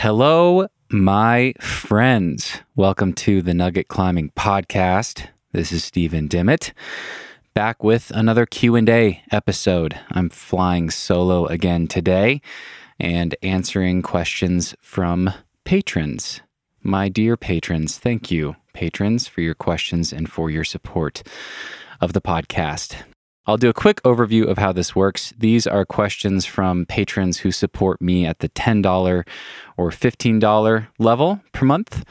Hello, my friends. Welcome to the Nugget Climbing Podcast. This is Steven DiMeo, back with another Q&A episode. I'm flying solo again today and answering questions from patrons. My dear patrons, thank you, patrons, for your questions and for your support of the podcast. I'll do a quick overview of how this works. These are questions from patrons who support me at the $10 or $15 level per month.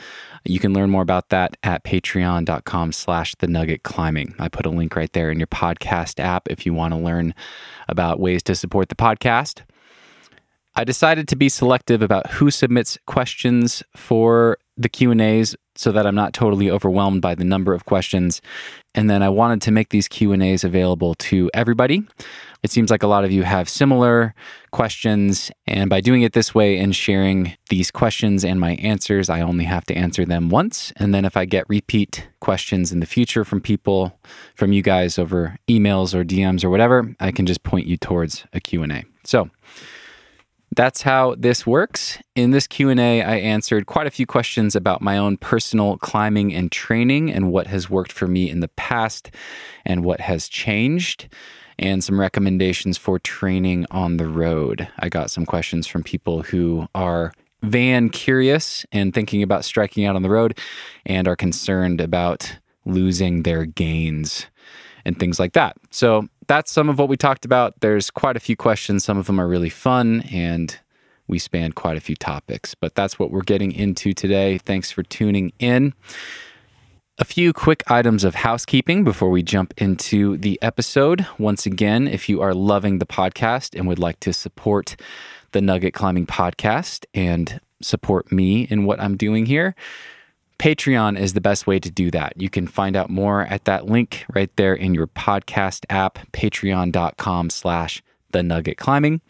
You can learn more about that at patreon.com slash the nugget climbing. I put a link right there in your podcast app if you want to learn about ways to support the podcast. I decided to be selective about who submits questions for the Q&As so that I'm not totally overwhelmed by the number of questions. And then I wanted to make these Q&As available to everybody. It seems like a lot of you have similar questions, and by doing it this way and sharing these questions and my answers, I only have to answer them once. And then if I get repeat questions in the future from people, from you guys over emails or DMs or whatever, I can just point you towards a Q&A. So, that's how this works. In this Q&A, I answered quite a few questions about my own personal climbing and training and what has worked for me in the past and what has changed and some recommendations for training on the road. I got some questions from people who are van curious and thinking about striking out on the road and are concerned about losing their gains and things like that. So that's some of what we talked about. There's quite a few questions. Some of them are really fun and we span quite a few topics, but that's what we're getting into today. Thanks for tuning in. A few quick items of housekeeping before we jump into the episode. Once again, if you are loving the podcast and would like to support the Nugget Climbing Podcast and support me in what I'm doing here, Patreon is the best way to do that. You can find out more at that link right there in your podcast app, patreon.com slash the nugget climbing.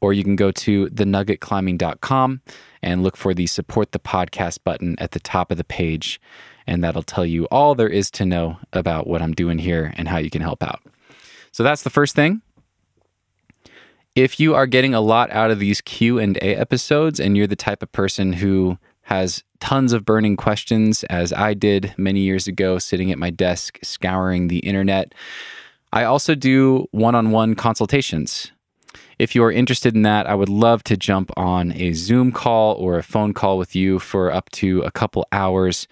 Or you can go to thenuggetclimbing.com and look for the support the podcast button at the top of the page. And that'll tell you all there is to know about what I'm doing here and how you can help out. So that's the first thing. If you are getting a lot out of these Q&A episodes and you're the type of person who has tons of burning questions, as I did many years ago, sitting at my desk scouring the internet. I also do one on one consultations. If you are interested in that, I would love to jump on a Zoom call or a phone call with you for up to a couple hours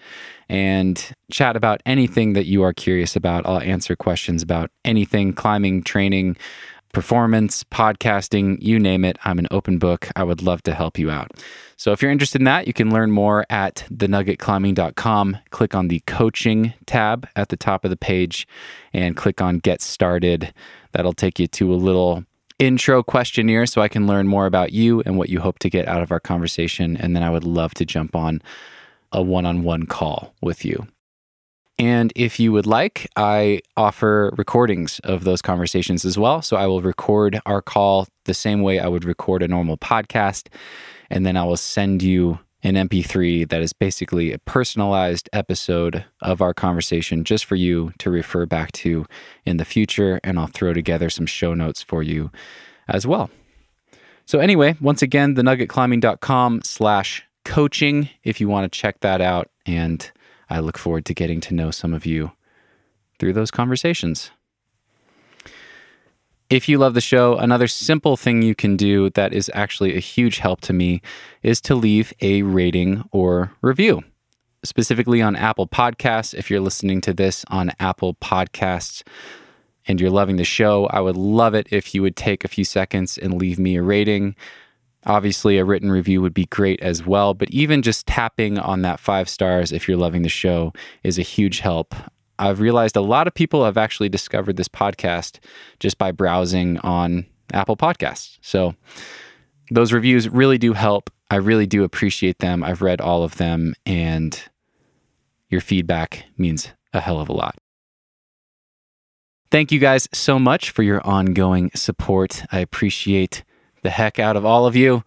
and chat about anything that you are curious about. I'll answer questions about anything climbing, training, performance, podcasting, you name it. I'm an open book. I would love to help you out. So if you're interested in that, you can learn more at thenuggetclimbing.com. Click on the coaching tab at the top of the page and click on get started. That'll take you to a little intro questionnaire so I can learn more about you and what you hope to get out of our conversation. And then I would love to jump on a one on one call with you. And if you would like, I offer recordings of those conversations as well. So I will record our call the same way I would record a normal podcast. And then I will send you an MP3 that is basically a personalized episode of our conversation just for you to refer back to in the future. And I'll throw together some show notes for you as well. So anyway, once again, thenuggetclimbing.com slash coaching if you want to check that out. And I look forward to getting to know some of you through those conversations. If you love the show, another simple thing you can do that is actually a huge help to me is to leave a rating or review. Specifically on Apple Podcasts, if you're listening to this on Apple Podcasts and you're loving the show, I would love it if you would take a few seconds and leave me a rating. Obviously, a written review would be great as well, but even just tapping on that five stars if you're loving the show is a huge help. I've realized a lot of people have actually discovered this podcast just by browsing on Apple Podcasts. So, those reviews really do help. I really do appreciate them. I've read all of them, and your feedback means a hell of a lot. Thank you guys so much for your ongoing support. I appreciate the heck out of all of you.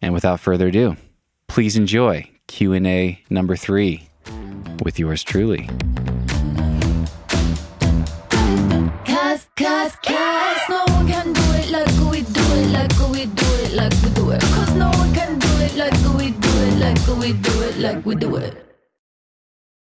And without further ado, please enjoy Q&A number 3 with yours truly. Cause, cause, cause no one can do it like we do it, like we do it, like we do it. Cause no one can do it like like we do it.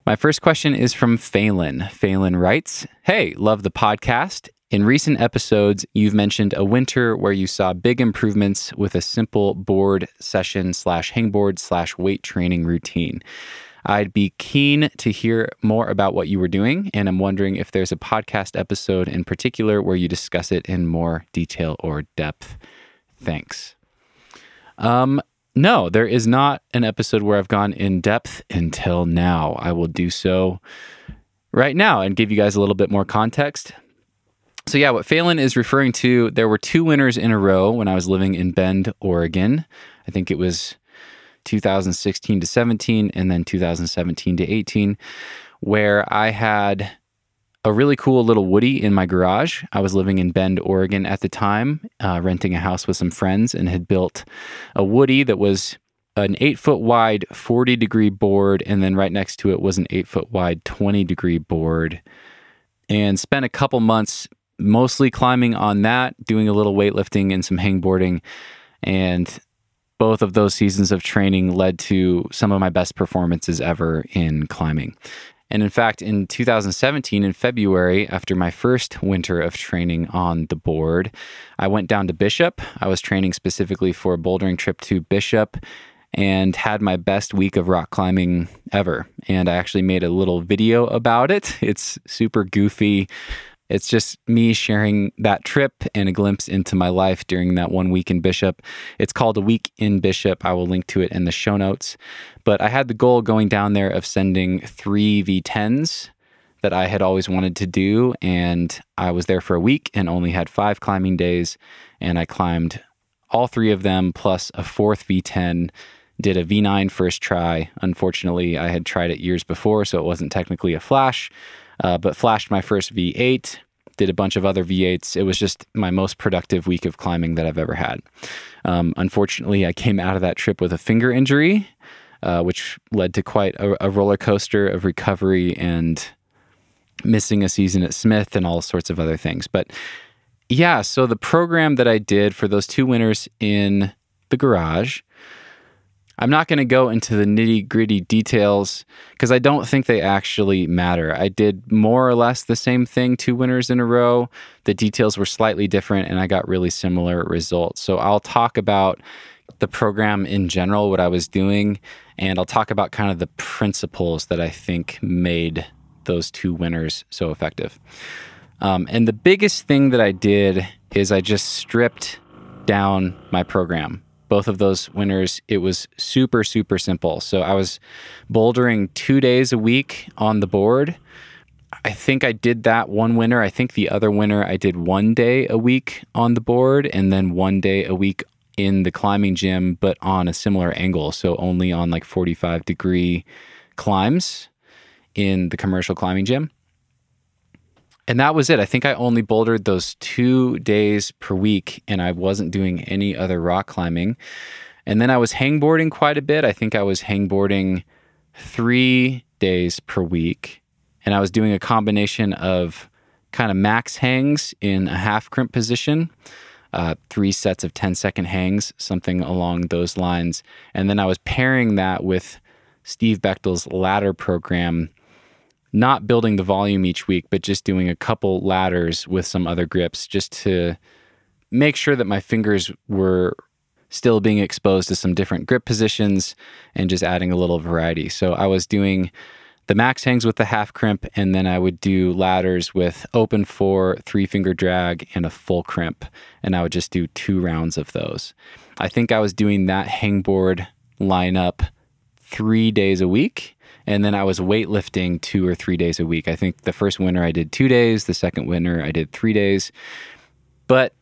My first question is from Faelan. Faelan writes Hey, love the podcast. In recent episodes, you've mentioned a winter where you saw big improvements with a simple board session slash hangboard slash weight training routine. I'd be keen to hear more about what you were doing, and I'm wondering if there's a podcast episode in particular where you discuss it in more detail or depth. Thanks. Um, no, there is not an episode where I've gone in depth until now. I will do so right now and give you guys a little bit more context. So, yeah, what Faelan is referring to, there were two winners in a row when I was living in Bend, Oregon. I think it was 2016 to 17 and then 2017 to 18, where I had a really cool little Woody in my garage. I was living in Bend, Oregon at the time, uh, renting a house with some friends, and had built a Woody that was an eight foot wide 40 degree board. And then right next to it was an eight foot wide 20 degree board. And spent a couple months mostly climbing on that, doing a little weightlifting and some hangboarding. And both of those seasons of training led to some of my best performances ever in climbing. And in fact, in 2017, in February, after my first winter of training on the board, I went down to Bishop. I was training specifically for a bouldering trip to Bishop and had my best week of rock climbing ever. And I actually made a little video about it. It's super goofy. It's just me sharing that trip and a glimpse into my life during that one week in Bishop. It's called A Week in Bishop. I will link to it in the show notes. But I had the goal going down there of sending three V10s that I had always wanted to do. And I was there for a week and only had five climbing days. And I climbed all three of them plus a fourth V10 did a V9 first try. Unfortunately, I had tried it years before, so it wasn't technically a flash, uh, but flashed my first V8, did a bunch of other V8s. It was just my most productive week of climbing that I've ever had. Um, unfortunately, I came out of that trip with a finger injury, uh, which led to quite a, a roller coaster of recovery and missing a season at Smith and all sorts of other things. But yeah, so the program that I did for those two winners in the garage I'm not going to go into the nitty gritty details because I don't think they actually matter. I did more or less the same thing two winners in a row. The details were slightly different and I got really similar results. So I'll talk about the program in general, what I was doing, and I'll talk about kind of the principles that I think made those two winners so effective. Um, and the biggest thing that I did is I just stripped down my program both of those winners, it was super, super simple. So I was bouldering two days a week on the board. I think I did that one winner. I think the other winner, I did one day a week on the board and then one day a week in the climbing gym, but on a similar angle. So only on like 45 degree climbs in the commercial climbing gym. And that was it. I think I only bouldered those two days per week and I wasn't doing any other rock climbing. And then I was hangboarding quite a bit. I think I was hangboarding three days per week. And I was doing a combination of kind of max hangs in a half crimp position, uh, three sets of 10 second hangs, something along those lines. And then I was pairing that with Steve Bechtel's ladder program not building the volume each week, but just doing a couple ladders with some other grips just to make sure that my fingers were still being exposed to some different grip positions and just adding a little variety. So I was doing the max hangs with the half crimp, and then I would do ladders with open four, three finger drag, and a full crimp. And I would just do two rounds of those. I think I was doing that hangboard lineup three days a week and then I was weightlifting two or three days a week. I think the first winter I did two days, the second winter I did three days. But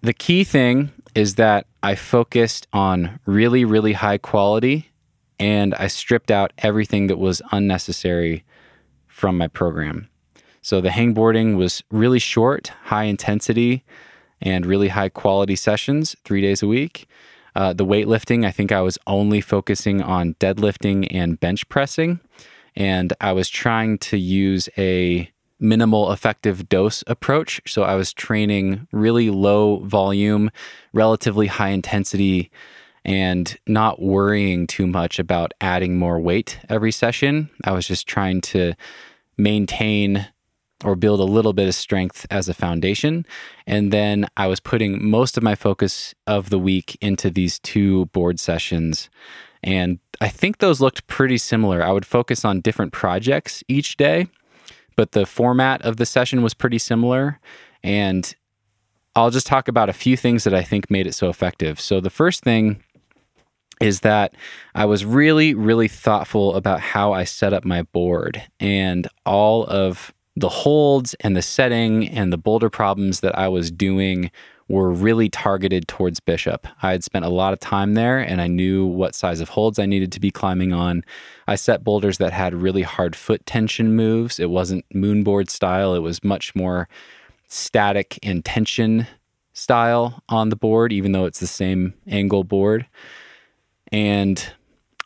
the key thing is that I focused on really, really high quality and I stripped out everything that was unnecessary from my program. So the hangboarding was really short, high intensity, and really high quality sessions, three days a week. Uh, the weightlifting, I think I was only focusing on deadlifting and bench pressing. And I was trying to use a minimal effective dose approach. So I was training really low volume, relatively high intensity, and not worrying too much about adding more weight every session. I was just trying to maintain or build a little bit of strength as a foundation. And then I was putting most of my focus of the week into these two board sessions. And I think those looked pretty similar. I would focus on different projects each day, but the format of the session was pretty similar. And I'll just talk about a few things that I think made it so effective. So the first thing is that I was really, really thoughtful about how I set up my board and all of the holds and the setting and the boulder problems that I was doing were really targeted towards Bishop. I had spent a lot of time there and I knew what size of holds I needed to be climbing on. I set boulders that had really hard foot tension moves. It wasn't moonboard style, it was much more static and tension style on the board, even though it's the same angle board. And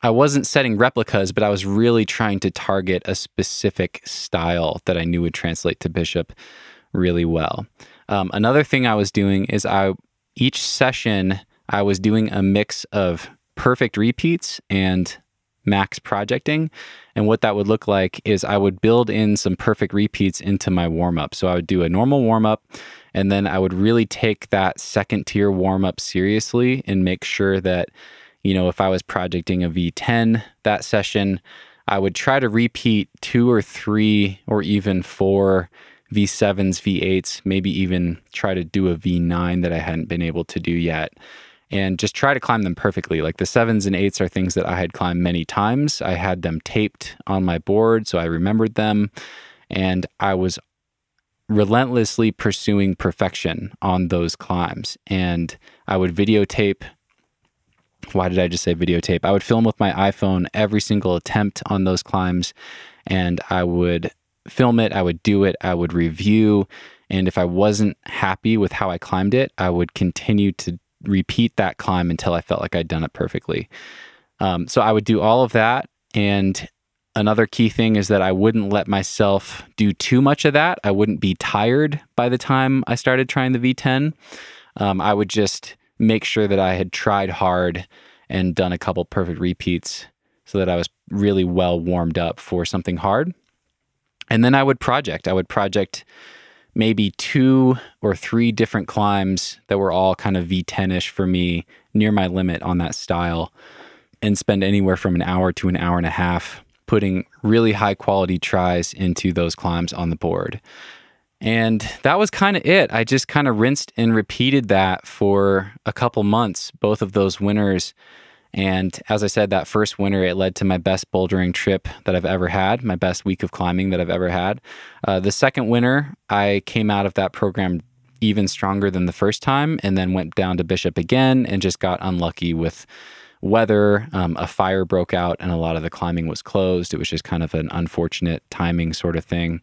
I wasn't setting replicas, but I was really trying to target a specific style that I knew would translate to Bishop really well. Um, another thing I was doing is I each session I was doing a mix of perfect repeats and max projecting. And what that would look like is I would build in some perfect repeats into my warm up. So I would do a normal warm up, and then I would really take that second tier warm up seriously and make sure that you know, if I was projecting a V10 that session, I would try to repeat two or three or even four V7s, V8s, maybe even try to do a V9 that I hadn't been able to do yet. And just try to climb them perfectly. Like the sevens and eights are things that I had climbed many times. I had them taped on my board, so I remembered them. And I was relentlessly pursuing perfection on those climbs. And I would videotape why did I just say videotape? I would film with my iPhone every single attempt on those climbs and I would film it, I would do it, I would review. And if I wasn't happy with how I climbed it, I would continue to repeat that climb until I felt like I'd done it perfectly. Um, so I would do all of that. And another key thing is that I wouldn't let myself do too much of that. I wouldn't be tired by the time I started trying the V10. Um, I would just make sure that I had tried hard and done a couple perfect repeats so that I was really well warmed up for something hard. And then I would project. I would project maybe two or three different climbs that were all kind of V10 ish for me near my limit on that style and spend anywhere from an hour to an hour and a half putting really high quality tries into those climbs on the board. And that was kind of it. I just kind of rinsed and repeated that for a couple months, both of those winters. And as I said, that first winter, it led to my best bouldering trip that I've ever had, my best week of climbing that I've ever had. Uh, the second winter, I came out of that program even stronger than the first time and then went down to Bishop again and just got unlucky with weather. Um, a fire broke out and a lot of the climbing was closed. It was just kind of an unfortunate timing sort of thing.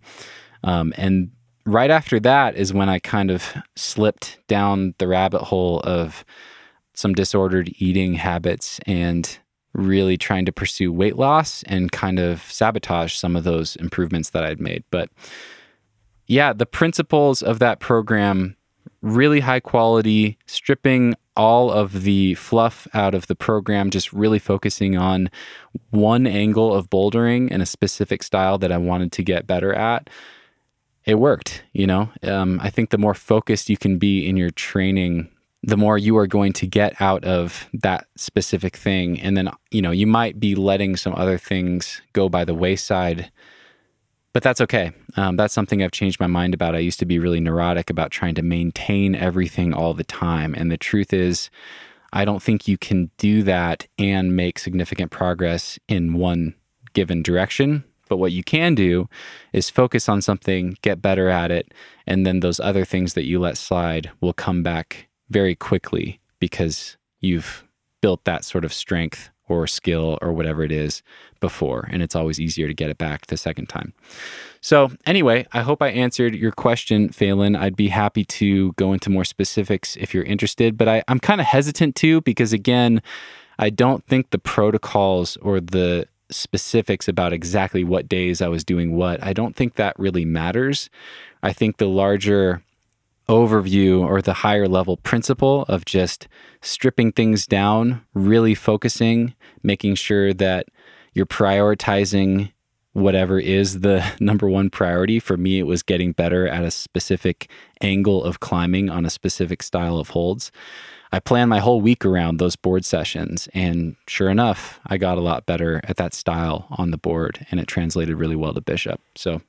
Um, and right after that is when I kind of slipped down the rabbit hole of some disordered eating habits and really trying to pursue weight loss and kind of sabotage some of those improvements that I'd made. But yeah, the principles of that program really high quality, stripping all of the fluff out of the program, just really focusing on one angle of bouldering and a specific style that I wanted to get better at it worked. You know, um, I think the more focused you can be in your training, the more you are going to get out of that specific thing. And then, you know, you might be letting some other things go by the wayside, but that's okay. Um, that's something I've changed my mind about. I used to be really neurotic about trying to maintain everything all the time. And the truth is, I don't think you can do that and make significant progress in one given direction. But what you can do is focus on something, get better at it, and then those other things that you let slide will come back very quickly because you've built that sort of strength or skill or whatever it is before. And it's always easier to get it back the second time. So, anyway, I hope I answered your question, Faelan. I'd be happy to go into more specifics if you're interested, but I, I'm kind of hesitant to because, again, I don't think the protocols or the specifics about exactly what days I was doing what, I don't think that really matters. I think the larger overview or the higher level principle of just stripping things down, really focusing, making sure that you're prioritizing whatever is the number one priority. For me, it was getting better at a specific angle of climbing on a specific style of holds. I planned my whole week around those board sessions. And sure enough, I got a lot better at that style on the board and it translated really well to Bishop. So,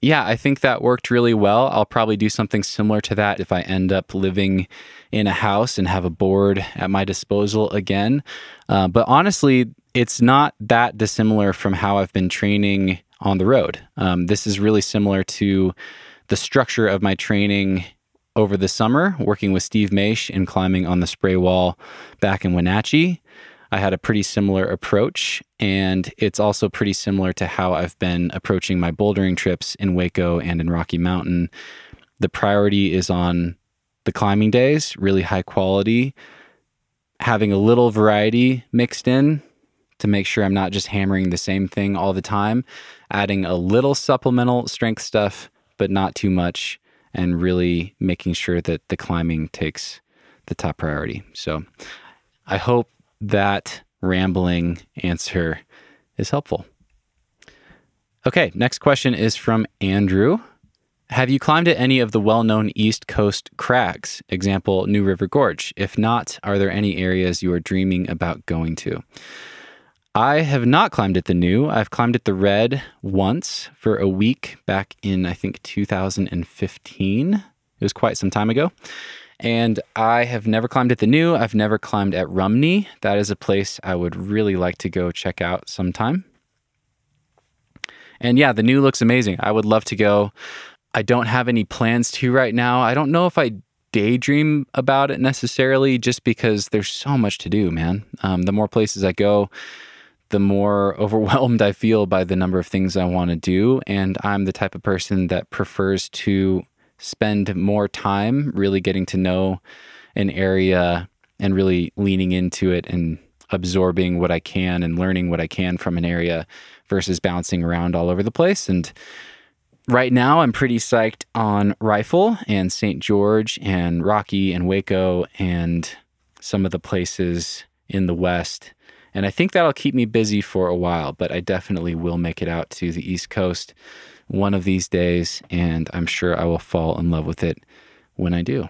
yeah, I think that worked really well. I'll probably do something similar to that if I end up living in a house and have a board at my disposal again. Uh, but honestly, it's not that dissimilar from how I've been training on the road. Um, this is really similar to the structure of my training over the summer working with Steve Maisch and climbing on the spray wall back in Wenatchee. I had a pretty similar approach, and it's also pretty similar to how I've been approaching my bouldering trips in Hueco and in Rocky Mountain. The priority is on the climbing days, really high quality, having a little variety mixed in to make sure I'm not just hammering the same thing all the time, adding a little supplemental strength stuff, but not too much and really making sure that the climbing takes the top priority. So I hope that rambling answer is helpful. Okay, next question is from Andrew. Have you climbed at any of the well known East Coast crags? Example, New River Gorge. If not, are there any areas you are dreaming about going to? I have not climbed at the new. I've climbed at the red once for a week back in, I think, 2015. It was quite some time ago. And I have never climbed at the new. I've never climbed at Rumney. That is a place I would really like to go check out sometime. And yeah, the new looks amazing. I would love to go. I don't have any plans to right now. I don't know if I daydream about it necessarily just because there's so much to do, man. Um, the more places I go, the more overwhelmed I feel by the number of things I want to do. And I'm the type of person that prefers to spend more time really getting to know an area and really leaning into it and absorbing what I can and learning what I can from an area versus bouncing around all over the place. And right now, I'm pretty psyched on Rifle and St. George and Rocky and Hueco and some of the places in the West and I think that'll keep me busy for a while, but I definitely will make it out to the East Coast one of these days. And I'm sure I will fall in love with it when I do.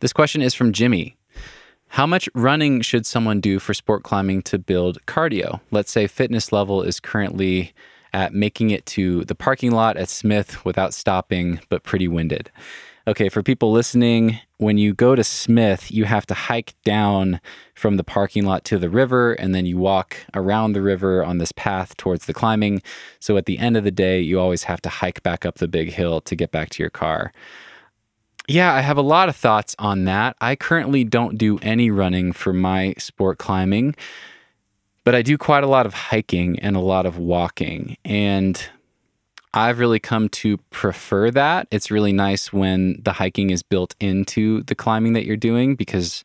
This question is from Jimmy. How much running should someone do for sport climbing to build cardio? Let's say fitness level is currently at making it to the parking lot at Smith without stopping, but pretty winded. Okay, for people listening, when you go to Smith, you have to hike down from the parking lot to the river, and then you walk around the river on this path towards the climbing. So at the end of the day, you always have to hike back up the big hill to get back to your car. Yeah, I have a lot of thoughts on that. I currently don't do any running for my sport climbing, but I do quite a lot of hiking and a lot of walking. And I've really come to prefer that. It's really nice when the hiking is built into the climbing that you're doing because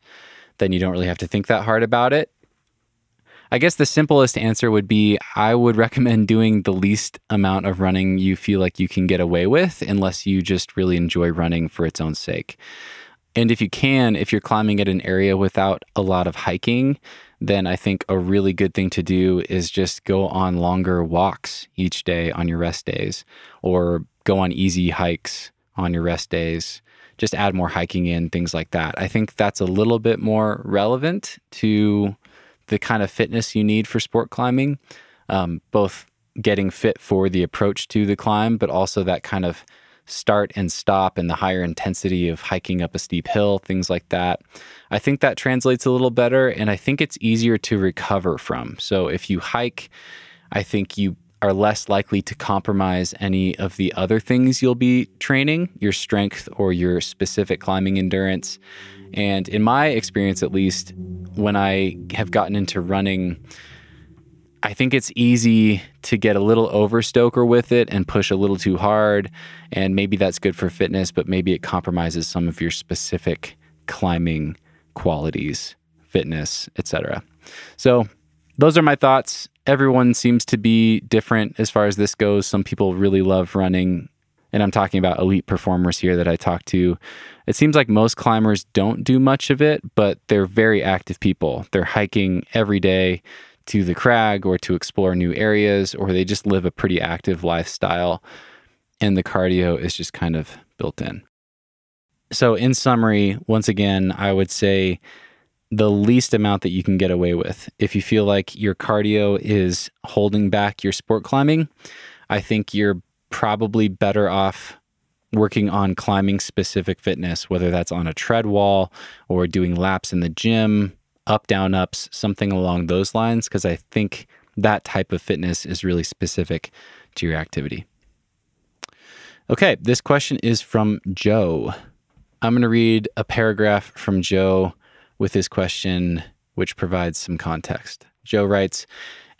then you don't really have to think that hard about it. I guess the simplest answer would be I would recommend doing the least amount of running you feel like you can get away with unless you just really enjoy running for its own sake. And if you can, if you're climbing at an area without a lot of hiking, then I think a really good thing to do is just go on longer walks each day on your rest days or go on easy hikes on your rest days. Just add more hiking in, things like that. I think that's a little bit more relevant to the kind of fitness you need for sport climbing, um, both getting fit for the approach to the climb, but also that kind of start and stop and the higher intensity of hiking up a steep hill, things like that. I think that translates a little better and I think it's easier to recover from. So if you hike, I think you are less likely to compromise any of the other things you'll be training, your strength or your specific climbing endurance. And in my experience, at least, when I have gotten into running, I think it's easy to get a little overstoker with it and push a little too hard. And maybe that's good for fitness, but maybe it compromises some of your specific climbing qualities, fitness, etc. So those are my thoughts. Everyone seems to be different as far as this goes. Some people really love running and I'm talking about elite performers here that I talk to, it seems like most climbers don't do much of it, but they're very active people. They're hiking every day to the crag or to explore new areas, or they just live a pretty active lifestyle. And the cardio is just kind of built in. So, in summary, once again, I would say the least amount that you can get away with. If you feel like your cardio is holding back your sport climbing, I think you're probably better off working on climbing specific fitness, whether that's on a tread wall or doing laps in the gym, up, down, ups, something along those lines, because I think that type of fitness is really specific to your activity. Okay, this question is from Joe. I'm going to read a paragraph from Joe with his question, which provides some context. Joe writes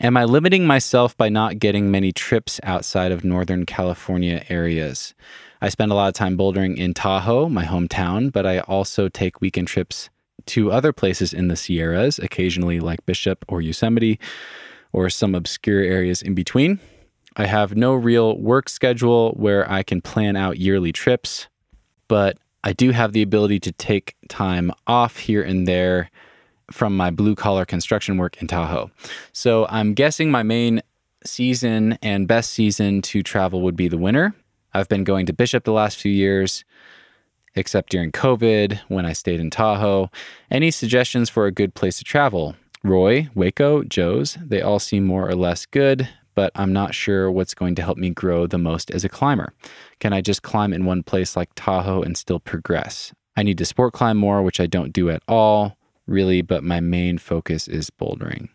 Am I limiting myself by not getting many trips outside of Northern California areas? I spend a lot of time bouldering in Tahoe, my hometown, but I also take weekend trips to other places in the Sierras, occasionally like Bishop or Yosemite, or some obscure areas in between. I have no real work schedule where I can plan out yearly trips, but I do have the ability to take time off here and there from my blue collar construction work in Tahoe. So I'm guessing my main season and best season to travel would be the winter. I've been going to Bishop the last few years, except during COVID when I stayed in Tahoe. Any suggestions for a good place to travel? Roy, Hueco, Joe's, they all seem more or less good, but I'm not sure what's going to help me grow the most as a climber. Can I just climb in one place like Tahoe and still progress? I need to sport climb more, which I don't do at all, really, but my main focus is bouldering.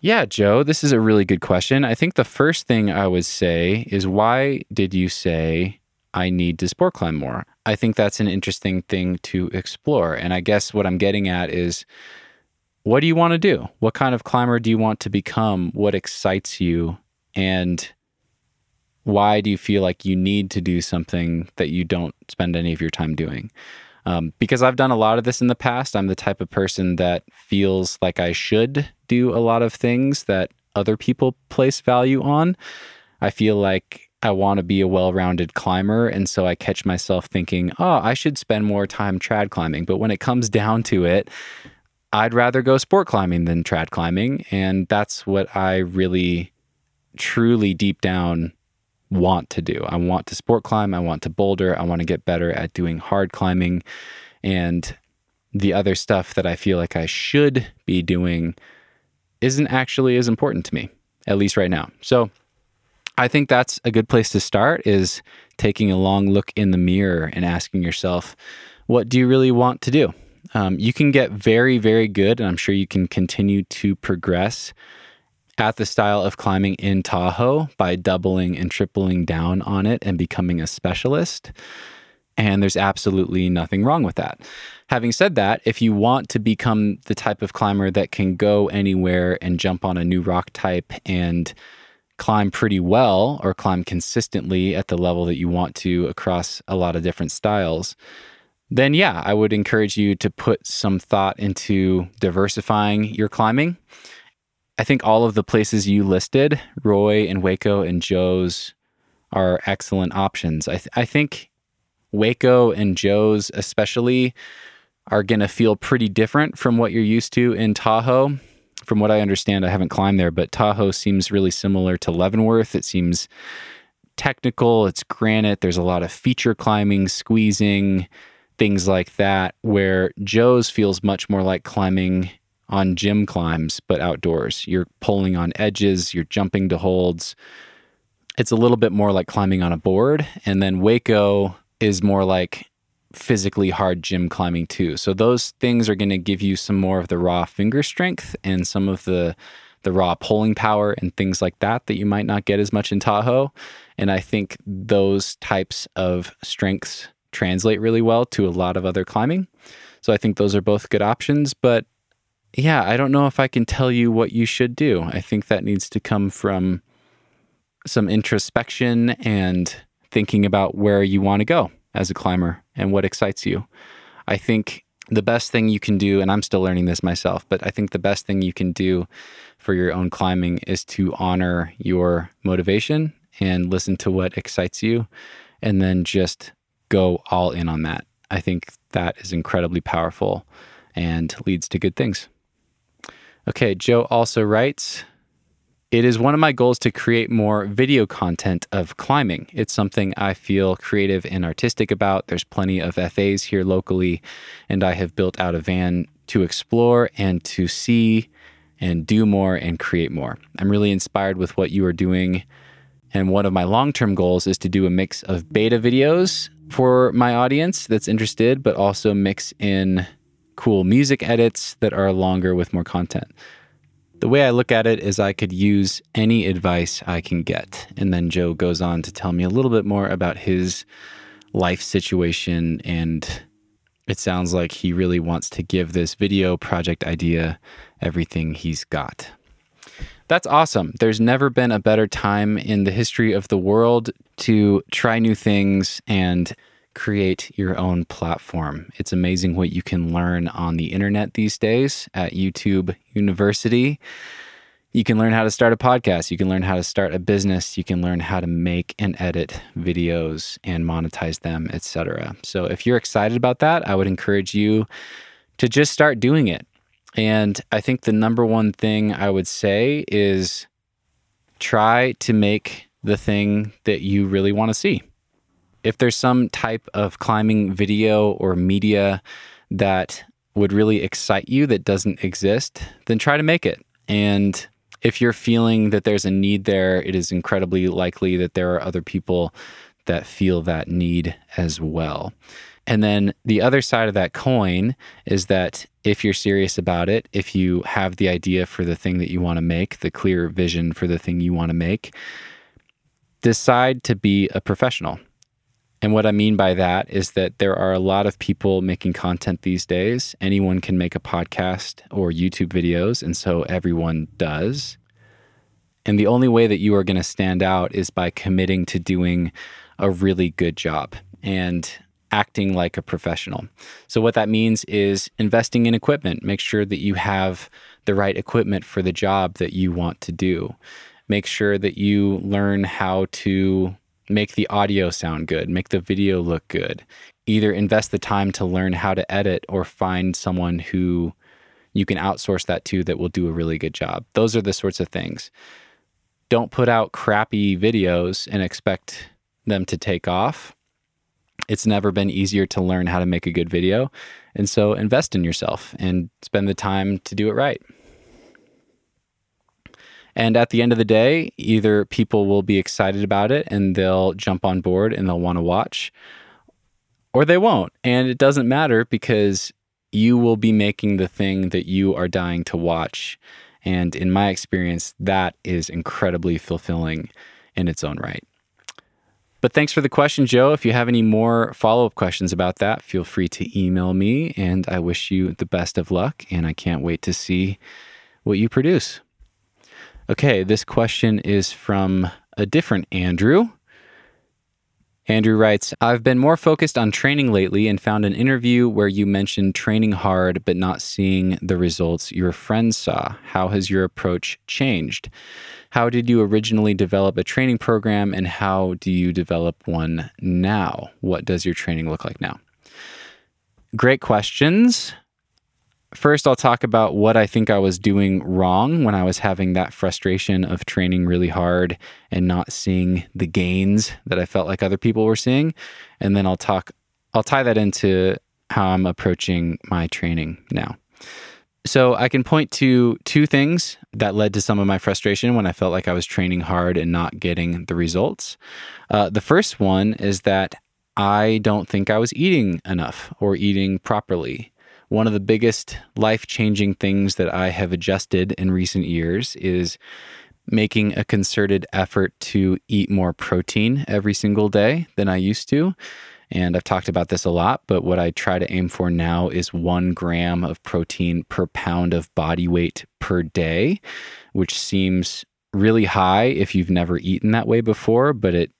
Yeah, Joe, this is a really good question. I think the first thing I would say is why did you say I need to sport climb more? I think that's an interesting thing to explore. And I guess what I'm getting at is what do you want to do? What kind of climber do you want to become? What excites you? And why do you feel like you need to do something that you don't spend any of your time doing? Um, because I've done a lot of this in the past. I'm the type of person that feels like I should do a lot of things that other people place value on. I feel like I want to be a well rounded climber. And so I catch myself thinking, oh, I should spend more time trad climbing. But when it comes down to it, I'd rather go sport climbing than trad climbing. And that's what I really, truly deep down want to do. I want to sport climb. I want to boulder. I want to get better at doing hard climbing. And the other stuff that I feel like I should be doing isn't actually as important to me, at least right now. So I think that's a good place to start is taking a long look in the mirror and asking yourself, what do you really want to do? Um, you can get very, very good, and I'm sure you can continue to progress at the style of climbing in Tahoe by doubling and tripling down on it and becoming a specialist. And there's absolutely nothing wrong with that. Having said that, if you want to become the type of climber that can go anywhere and jump on a new rock type and climb pretty well or climb consistently at the level that you want to across a lot of different styles, then yeah, I would encourage you to put some thought into diversifying your climbing. I think all of the places you listed, Roy and Hueco and Joe's, are excellent options. I, th- I think Hueco and Joe's, especially, are going to feel pretty different from what you're used to in Tahoe. From what I understand, I haven't climbed there, but Tahoe seems really similar to Leavenworth. It seems technical, it's granite, there's a lot of feature climbing, squeezing things like that, where Joe's feels much more like climbing on gym climbs, but outdoors. You're pulling on edges, you're jumping to holds. It's a little bit more like climbing on a board. And then Hueco is more like physically hard gym climbing too. So those things are going to give you some more of the raw finger strength and some of the the raw pulling power and things like that that you might not get as much in Tahoe. And I think those types of strengths translate really well to a lot of other climbing. So I think those are both good options. But yeah, I don't know if I can tell you what you should do. I think that needs to come from some introspection and thinking about where you want to go as a climber and what excites you. I think the best thing you can do, and I'm still learning this myself, but I think the best thing you can do for your own climbing is to honor your motivation and listen to what excites you and then just go all in on that. I think that is incredibly powerful and leads to good things. Okay, Joe also writes It is one of my goals to create more video content of climbing. It's something I feel creative and artistic about. There's plenty of FAs here locally, and I have built out a van to explore and to see and do more and create more. I'm really inspired with what you are doing. And one of my long term goals is to do a mix of beta videos for my audience that's interested, but also mix in cool music edits that are longer with more content. The way I look at it is I could use any advice I can get. And then Joe goes on to tell me a little bit more about his life situation. And it sounds like he really wants to give this video project idea everything he's got. That's awesome. There's never been a better time in the history of the world to try new things and create your own platform. It's amazing what you can learn on the internet these days at YouTube University. You can learn how to start a podcast, you can learn how to start a business, you can learn how to make and edit videos and monetize them, etc. So if you're excited about that, I would encourage you to just start doing it. And I think the number one thing I would say is try to make the thing that you really want to see. If there's some type of climbing video or media that would really excite you that doesn't exist, then try to make it. And if you're feeling that there's a need there, it is incredibly likely that there are other people that feel that need as well. And then the other side of that coin is that if you're serious about it, if you have the idea for the thing that you want to make, the clear vision for the thing you want to make, decide to be a professional. And what I mean by that is that there are a lot of people making content these days. Anyone can make a podcast or YouTube videos, and so everyone does. And the only way that you are going to stand out is by committing to doing a really good job. And acting like a professional. So, what that means is investing in equipment. Make sure that you have the right equipment for the job that you want to do. Make sure that you learn how to make the audio sound good, make the video look good. Either invest the time to learn how to edit or find someone who you can outsource that to that will do a really good job. Those are the sorts of things. Don't put out crappy videos and expect them to take off it's never been easier to learn how to make a good video. And so invest in yourself and spend the time to do it right. And at the end of the day, either people will be excited about it and they'll jump on board and they'll want to watch, or they won't. And it doesn't matter because you will be making the thing that you are dying to watch. And in my experience, that is incredibly fulfilling in its own right. But thanks for the question, Joe. If you have any more follow up questions about that, feel free to email me. And I wish you the best of luck. And I can't wait to see what you produce. Okay, this question is from a different Andrew. Andrew writes, I've been more focused on training lately and found an interview where you mentioned training hard but not seeing the results your friends saw. How has your approach changed? How did you originally develop a training program and how do you develop one now? What does your training look like now? Great questions. First, I'll talk about what I think I was doing wrong when I was having that frustration of training really hard and not seeing the gains that I felt like other people were seeing. And then I'll talk, I'll tie that into how I'm approaching my training now. So I can point to two things that led to some of my frustration when I felt like I was training hard and not getting the results. Uh, the first one is that I don't think I was eating enough or eating properly. One of the biggest life changing things that I have adjusted in recent years is making a concerted effort to eat more protein every single day than I used to. And I've talked about this a lot, but what I try to aim for now is one gram of protein per pound of body weight per day, which seems really high if you've never eaten that way before, but it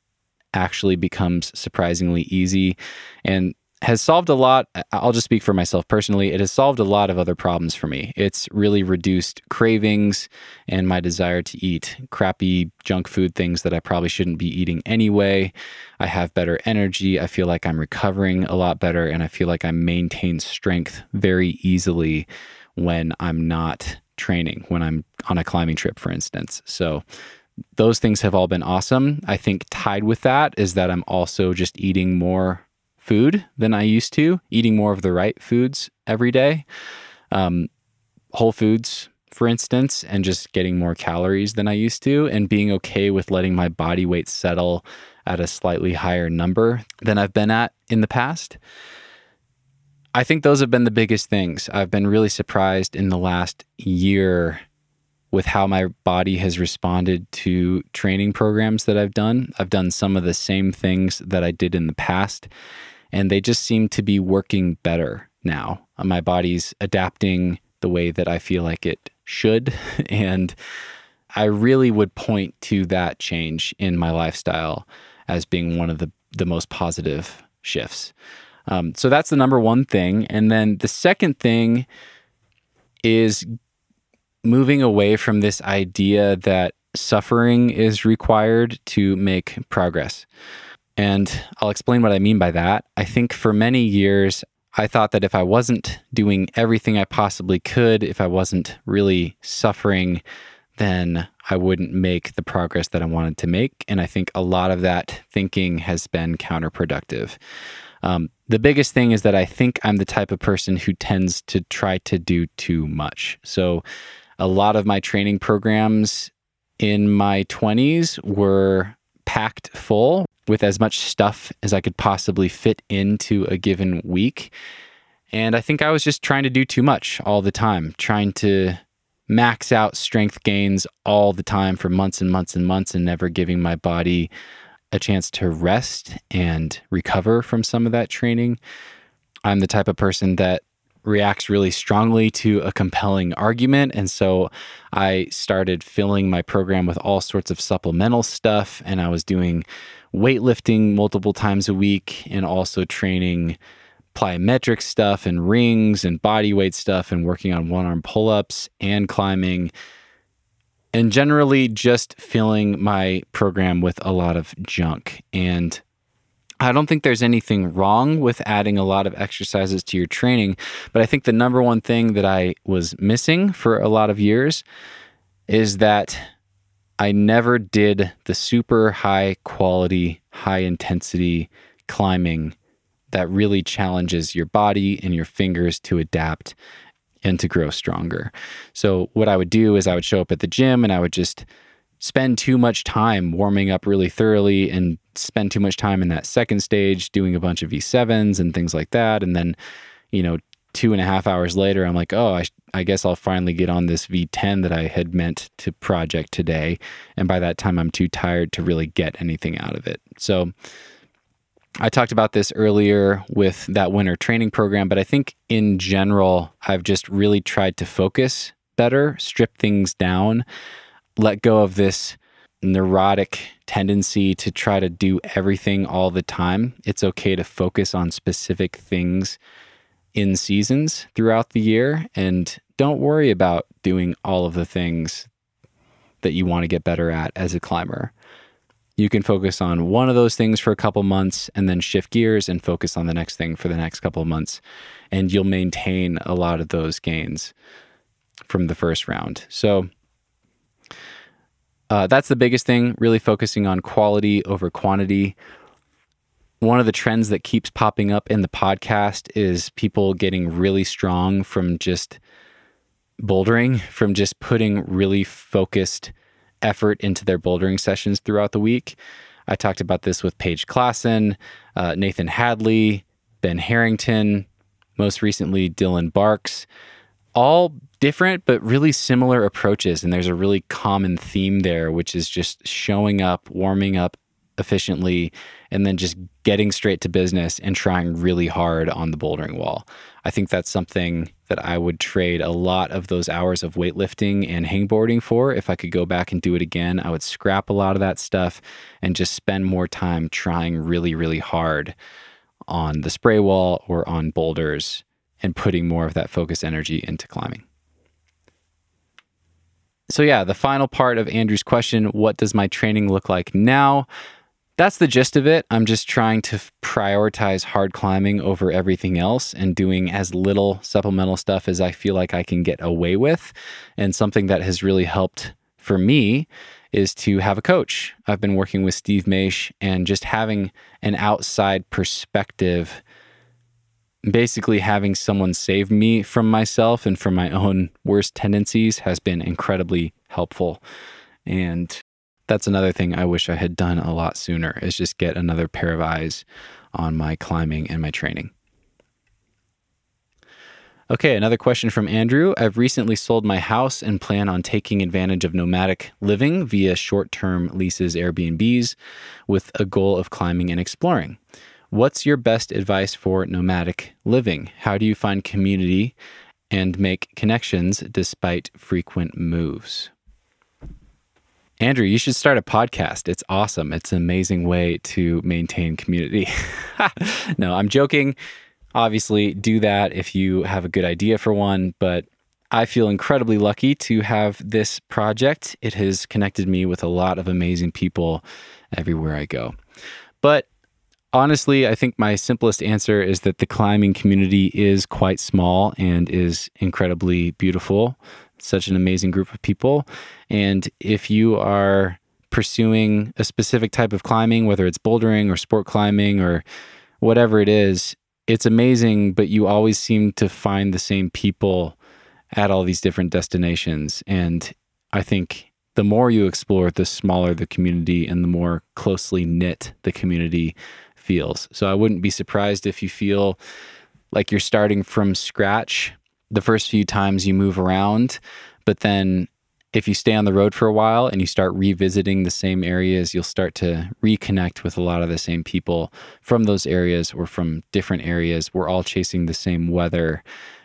actually becomes surprisingly easy. And has solved a lot. I'll just speak for myself personally. It has solved a lot of other problems for me. It's really reduced cravings and my desire to eat crappy junk food things that I probably shouldn't be eating anyway. I have better energy. I feel like I'm recovering a lot better and I feel like I maintain strength very easily when I'm not training, when I'm on a climbing trip, for instance. So, those things have all been awesome. I think tied with that is that I'm also just eating more food than I used to, eating more of the right foods every day. Um, whole foods, for instance, and just getting more calories than I used to, and being okay with letting my body weight settle at a slightly higher number than I've been at in the past. I think those have been the biggest things. I've been really surprised in the last year with how my body has responded to training programs that I've done. I've done some of the same things that I did in the past, and they just seem to be working better now. My body's adapting the way that I feel like it should. And I really would point to that change in my lifestyle as being one of the, the most positive shifts. Um, so that's the number one thing. And then the second thing is moving away from this idea that suffering is required to make progress. And I'll explain what I mean by that. I think for many years, I thought that if I wasn't doing everything I possibly could, if I wasn't really suffering, then I wouldn't make the progress that I wanted to make. And I think a lot of that thinking has been counterproductive. Um, the biggest thing is that I think I'm the type of person who tends to try to do too much. So a lot of my training programs in my 20s were packed full with as much stuff as I could possibly fit into a given week. And I think I was just trying to do too much all the time, trying to max out strength gains all the time for months and months and months and never giving my body a chance to rest and recover from some of that training. I'm the type of person that reacts really strongly to a compelling argument. And so I started filling my program with all sorts of supplemental stuff. And I was doing weightlifting multiple times a week and also training plyometric stuff and rings and body weight stuff and working on one arm pull ups and climbing. And generally just filling my program with a lot of junk. And I don't think there's anything wrong with adding a lot of exercises to your training, but I think the number one thing that I was missing for a lot of years is that I never did the super high quality, high intensity climbing that really challenges your body and your fingers to adapt and to grow stronger. So, what I would do is I would show up at the gym and I would just spend too much time warming up really thoroughly and spend too much time in that second stage doing a bunch of V7s and things like that. And then, you know, two and a half hours later, I'm like, oh, I, I guess I'll finally get on this V10 that I had meant to project today. And by that time, I'm too tired to really get anything out of it. So, I talked about this earlier with that winter training program, but I think in general, I've just really tried to focus better, strip things down let go of this neurotic tendency to try to do everything all the time. It's okay to focus on specific things in seasons throughout the year and don't worry about doing all of the things that you want to get better at as a climber. You can focus on one of those things for a couple months and then shift gears and focus on the next thing for the next couple of months. And you'll maintain a lot of those gains from the first round. So, uh, that's the biggest thing, really focusing on quality over quantity. One of the trends that keeps popping up in the podcast is people getting really strong from just bouldering, from just putting really focused effort into their bouldering sessions throughout the week. I talked about this with Paige Claassen, uh, Nathan Hadley, Ben Harrington, most recently Dylan Barks all different but really similar approaches. And there's a really common theme there which is just showing up warming up efficiently and then just getting straight to business and trying really hard on the bouldering wall. I think that's something that i would trade a lot of those hours of weightlifting and hangboarding for. If i could go back and do it again i would scrap a lot of that stuff and just spend more time trying really really hard on the spray wall or on boulders and putting more of that focus energy into climbing. So, yeah, the final part of Andrew's question what does my training look like now? That's the gist of it. I'm just trying to prioritize hard climbing over everything else and doing as little supplemental stuff as I feel like I can get away with. And something that has really helped for me is to have a coach. I've been working with Steve Maisch and just having an outside perspective basically having someone save me from myself and from my own worst tendencies has been incredibly helpful. And that's another thing I wish I had done a lot sooner is just get another pair of eyes on my climbing and my training. Okay, another question from Andrew. I've recently sold my house and plan on taking advantage of nomadic living via short term leases, Airbnbs, with a goal of climbing and exploring. What's your best advice for nomadic living? How do you find community and make connections despite frequent moves? Andrew, you should start a podcast. It's awesome. It's an amazing way to maintain community. no, I'm joking. Obviously, do that if you have a good idea for one, but I feel incredibly lucky to have this project. It has connected me with a lot of amazing people everywhere I go. But honestly, I think my simplest answer is that the climbing community is quite small and is incredibly beautiful. Such an amazing group of people. And if you are pursuing a specific type of climbing, whether it's bouldering or sport climbing or whatever it is, it's amazing, but you always seem to find the same people at all these different destinations. And I think the more you explore, the smaller the community and the more closely knit the community feels. So I wouldn't be surprised if you feel like you're starting from scratch the first few times you move around, but then if you stay on the road for a while and you start revisiting the same areas, you'll start to reconnect with a lot of the same people from those areas or from different areas. We're all chasing the same weather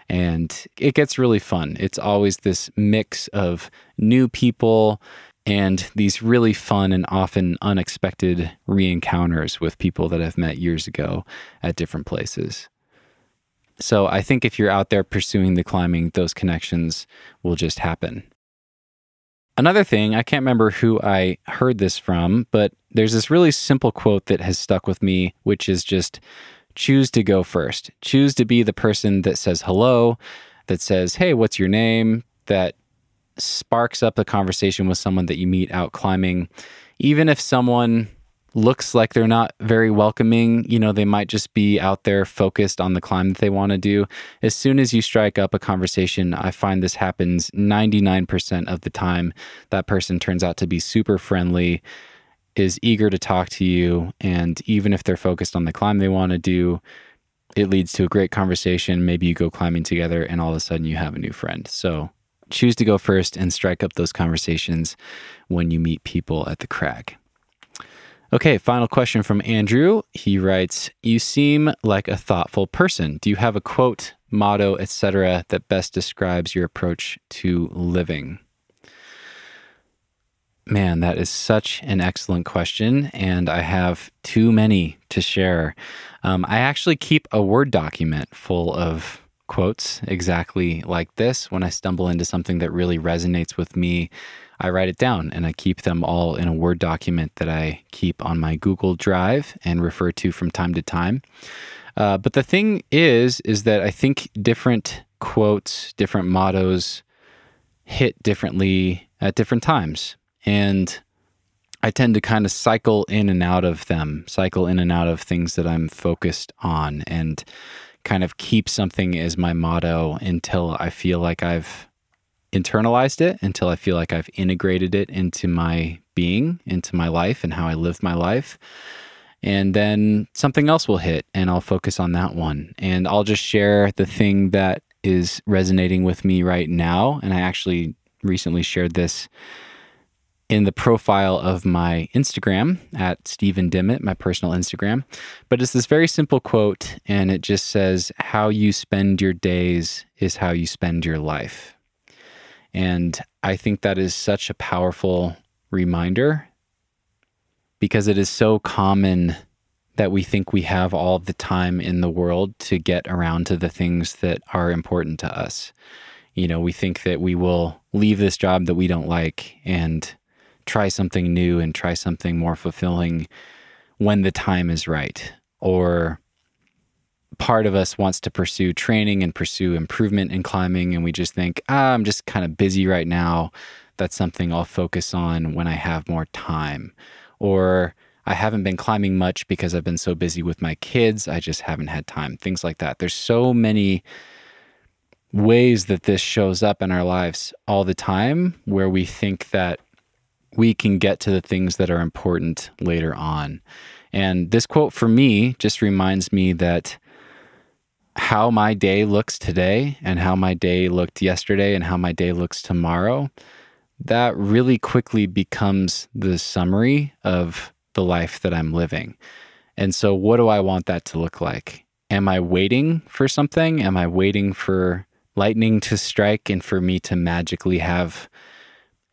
and it gets really fun. It's always this mix of new people and these really fun and often unexpected re encounters with people that I've met years ago at different places. So I think if you're out there pursuing the climbing, those connections will just happen. Another thing, I can't remember who I heard this from, but there's this really simple quote that has stuck with me, which is just choose to go first. Choose to be the person that says hello, that says, hey, what's your name? That sparks up a conversation with someone that you meet out climbing, even if someone looks like they're not very welcoming, you know, they might just be out there focused on the climb that they want to do. As soon as you strike up a conversation, I find this happens 99% of the time. That person turns out to be super friendly, is eager to talk to you, and even if they're focused on the climb they want to do, it leads to a great conversation. Maybe you go climbing together and all of a sudden you have a new friend. So choose to go first and strike up those conversations when you meet people at the crag. Okay, final question from Andrew. He writes, "You seem like a thoughtful person. Do you have a quote, motto, etc. that best describes your approach to living?" Man, that is such an excellent question, and I have too many to share. Um, I actually keep a Word document full of quotes exactly like this. When I stumble into something that really resonates with me, I write it down and I keep them all in a Word document that I keep on my Google Drive and refer to from time to time. Uh, but the thing is, is that I think different quotes, different mottos hit differently at different times. And I tend to kind of cycle in and out of them, cycle in and out of things that I'm focused on. And kind of keep something as my motto until I feel like I've internalized it, until I feel like I've integrated it into my being, into my life, and how I live my life. And then something else will hit, and I'll focus on that one. And I'll just share the thing that is resonating with me right now. And I actually recently shared this in the profile of my Instagram at Steven DiMeo, my personal Instagram. But it's this very simple quote, and it just says, How you spend your days is how you spend your life. And I think that is such a powerful reminder because it is so common that we think we have all the time in the world to get around to the things that are important to us. You know, we think that we will leave this job that we don't like and try something new and try something more fulfilling when the time is right. Or part of us wants to pursue training and pursue improvement in climbing, and we just think, ah, I'm just kind of busy right now. That's something I'll focus on when I have more time. Or I haven't been climbing much because I've been so busy with my kids. I just haven't had time. Things like that. There's so many ways that this shows up in our lives all the time where we think that we can get to the things that are important later on. And this quote for me just reminds me that how my day looks today and how my day looked yesterday and how my day looks tomorrow, that really quickly becomes the summary of the life that I'm living. And so, what do I want that to look like? Am I waiting for something? Am I waiting for lightning to strike and for me to magically have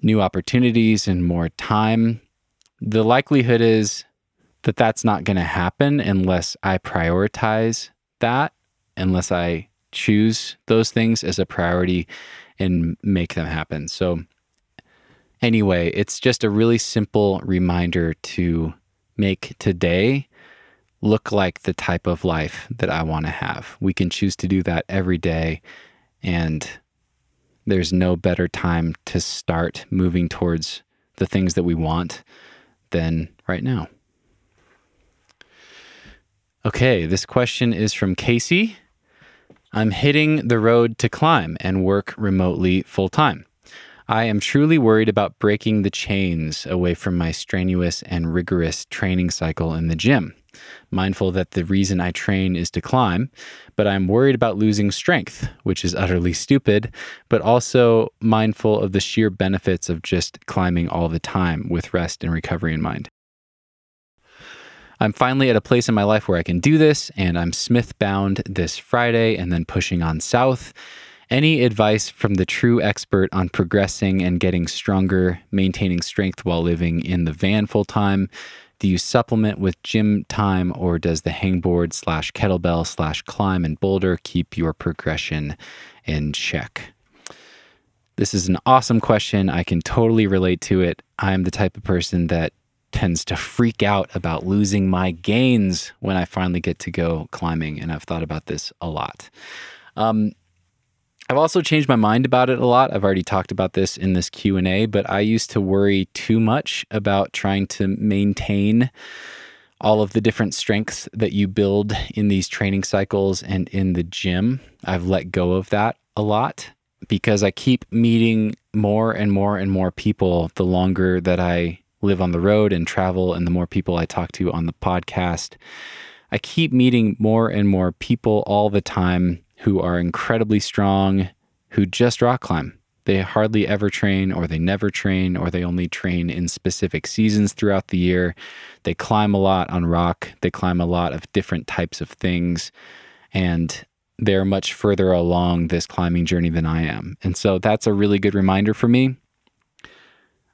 new opportunities and more time? The likelihood is that that's not going to happen unless I prioritize that, unless I choose those things as a priority and make them happen. So, anyway, it's just a really simple reminder to make today look like the type of life that I want to have. We can choose to do that every day. And there's no better time to start moving towards the things that we want than right now. Okay, this question is from Casey. I'm hitting the road to climb and work remotely full time. I am truly worried about breaking the chains away from my strenuous and rigorous training cycle in the gym. Mindful that the reason I train is to climb, but I'm worried about losing strength, which is utterly stupid, but also mindful of the sheer benefits of just climbing all the time with rest and recovery in mind. I'm finally at a place in my life where I can do this, and I'm Smith bound this Friday and then pushing on south. Any advice from the true expert on progressing and getting stronger, maintaining strength while living in the van full time? Do you supplement with gym time or does the hangboard slash kettlebell slash climb and boulder keep your progression in check? This is an awesome question. I can totally relate to it. I'm the type of person that tends to freak out about losing my gains when I finally get to go climbing, and I've thought about this a lot. Um, I've also changed my mind about it a lot. I've already talked about this in this Q&A, but I used to worry too much about trying to maintain all of the different strengths that you build in these training cycles and in the gym. I've let go of that a lot because I keep meeting more and more and more people the longer that I live on the road and travel and the more people I talk to on the podcast. I keep meeting more and more people all the time who are incredibly strong, who just rock climb. They hardly ever train, or they never train, or they only train in specific seasons throughout the year. They climb a lot on rock, they climb a lot of different types of things, and they're much further along this climbing journey than I am. And so that's a really good reminder for me.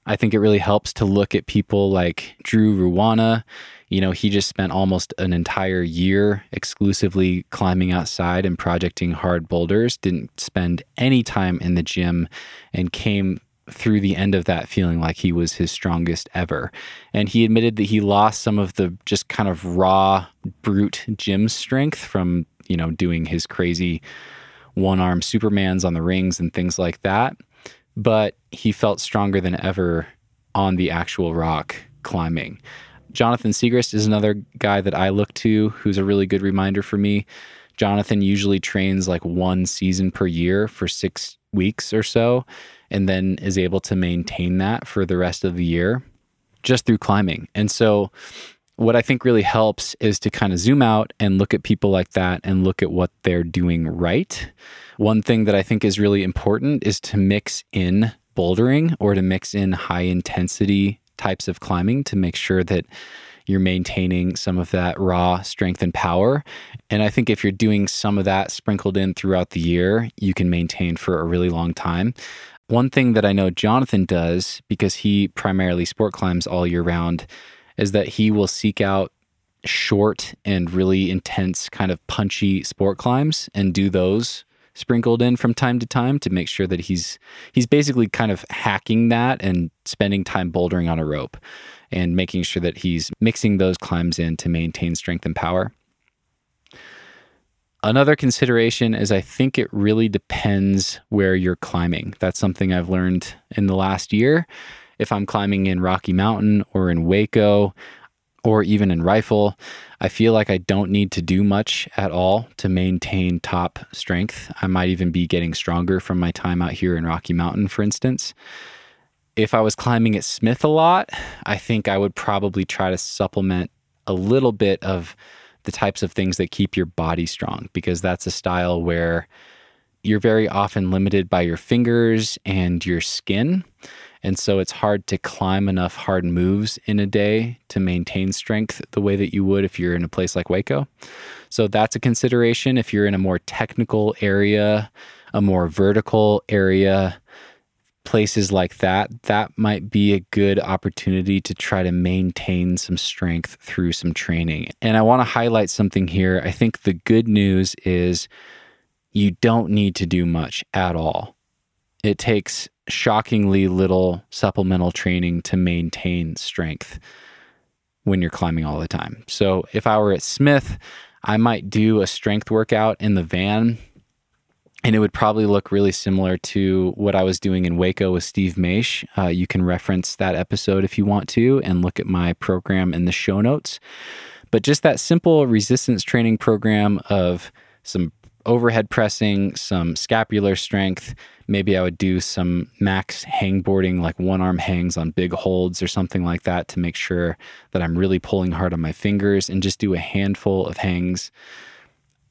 I think it really helps to look at people like Drew Ruana you know, he just spent almost an entire year exclusively climbing outside and projecting hard boulders, didn't spend any time in the gym, and came through the end of that feeling like he was his strongest ever. And he admitted that he lost some of the just kind of raw, brute gym strength from, you know, doing his crazy one arm Supermans on the rings and things like that. But he felt stronger than ever on the actual rock climbing. Jonathan Siegrist is another guy that I look to who's a really good reminder for me. Jonathan usually trains like one season per year for six weeks or so, and then is able to maintain that for the rest of the year just through climbing. And so, what I think really helps is to kind of zoom out and look at people like that and look at what they're doing right. One thing that I think is really important is to mix in bouldering or to mix in high intensity types of climbing to make sure that you're maintaining some of that raw strength and power. And I think if you're doing some of that sprinkled in throughout the year, you can maintain for a really long time. One thing that I know Jonathan does, because he primarily sport climbs all year round, is that he will seek out short and really intense, kind of punchy sport climbs and do those sprinkled in from time to time to make sure that he's he's basically kind of hacking that and spending time bouldering on a rope and making sure that he's mixing those climbs in to maintain strength and power. Another consideration is I think it really depends where you're climbing. That's something I've learned in the last year. If I'm climbing in Rocky Mountain or in Hueco or even in Rifle, I feel like I don't need to do much at all to maintain top strength. I might even be getting stronger from my time out here in Rocky Mountain, for instance. If I was climbing at Smith a lot, I think I would probably try to supplement a little bit of the types of things that keep your body strong because that's a style where you're very often limited by your fingers and your skin. And so it's hard to climb enough hard moves in a day to maintain strength the way that you would if you're in a place like Hueco. So that's a consideration. If you're in a more technical area, a more vertical area, places like that, that might be a good opportunity to try to maintain some strength through some training. And I want to highlight something here. I think the good news is you don't need to do much at all. It takes shockingly little supplemental training to maintain strength when you're climbing all the time. So if I were at Smith, I might do a strength workout in the van and it would probably look really similar to what I was doing in Hueco with Steve Maisch. Uh, you can reference that episode if you want to and look at my program in the show notes. But just that simple resistance training program of some overhead pressing, some scapular strength. Maybe I would do some max hangboarding, like one arm hangs on big holds or something like that to make sure that I'm really pulling hard on my fingers and just do a handful of hangs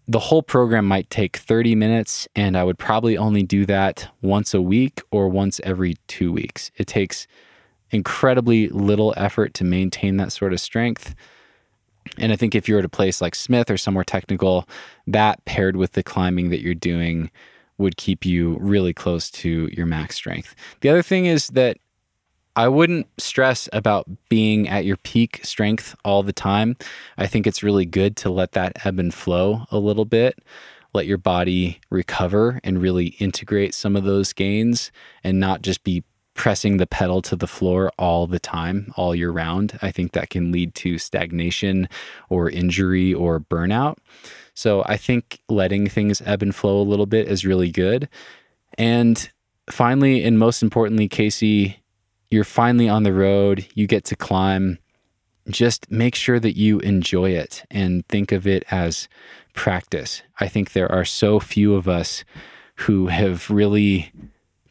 the whole program might take 30 minutes, and I would probably only do that once a week or once every two weeks. It takes incredibly little effort to maintain that sort of strength. And I think if you're at a place like Smith or somewhere technical, that paired with the climbing that you're doing would keep you really close to your max strength. The other thing is that I wouldn't stress about being at your peak strength all the time. I think it's really good to let that ebb and flow a little bit, let your body recover and really integrate some of those gains and not just be pressing the pedal to the floor all the time, all year round. I think that can lead to stagnation or injury or burnout. So I think letting things ebb and flow a little bit is really good. And finally, and most importantly, Casey, you're finally on the road, you get to climb. Just make sure that you enjoy it and think of it as practice. I think there are so few of us who have really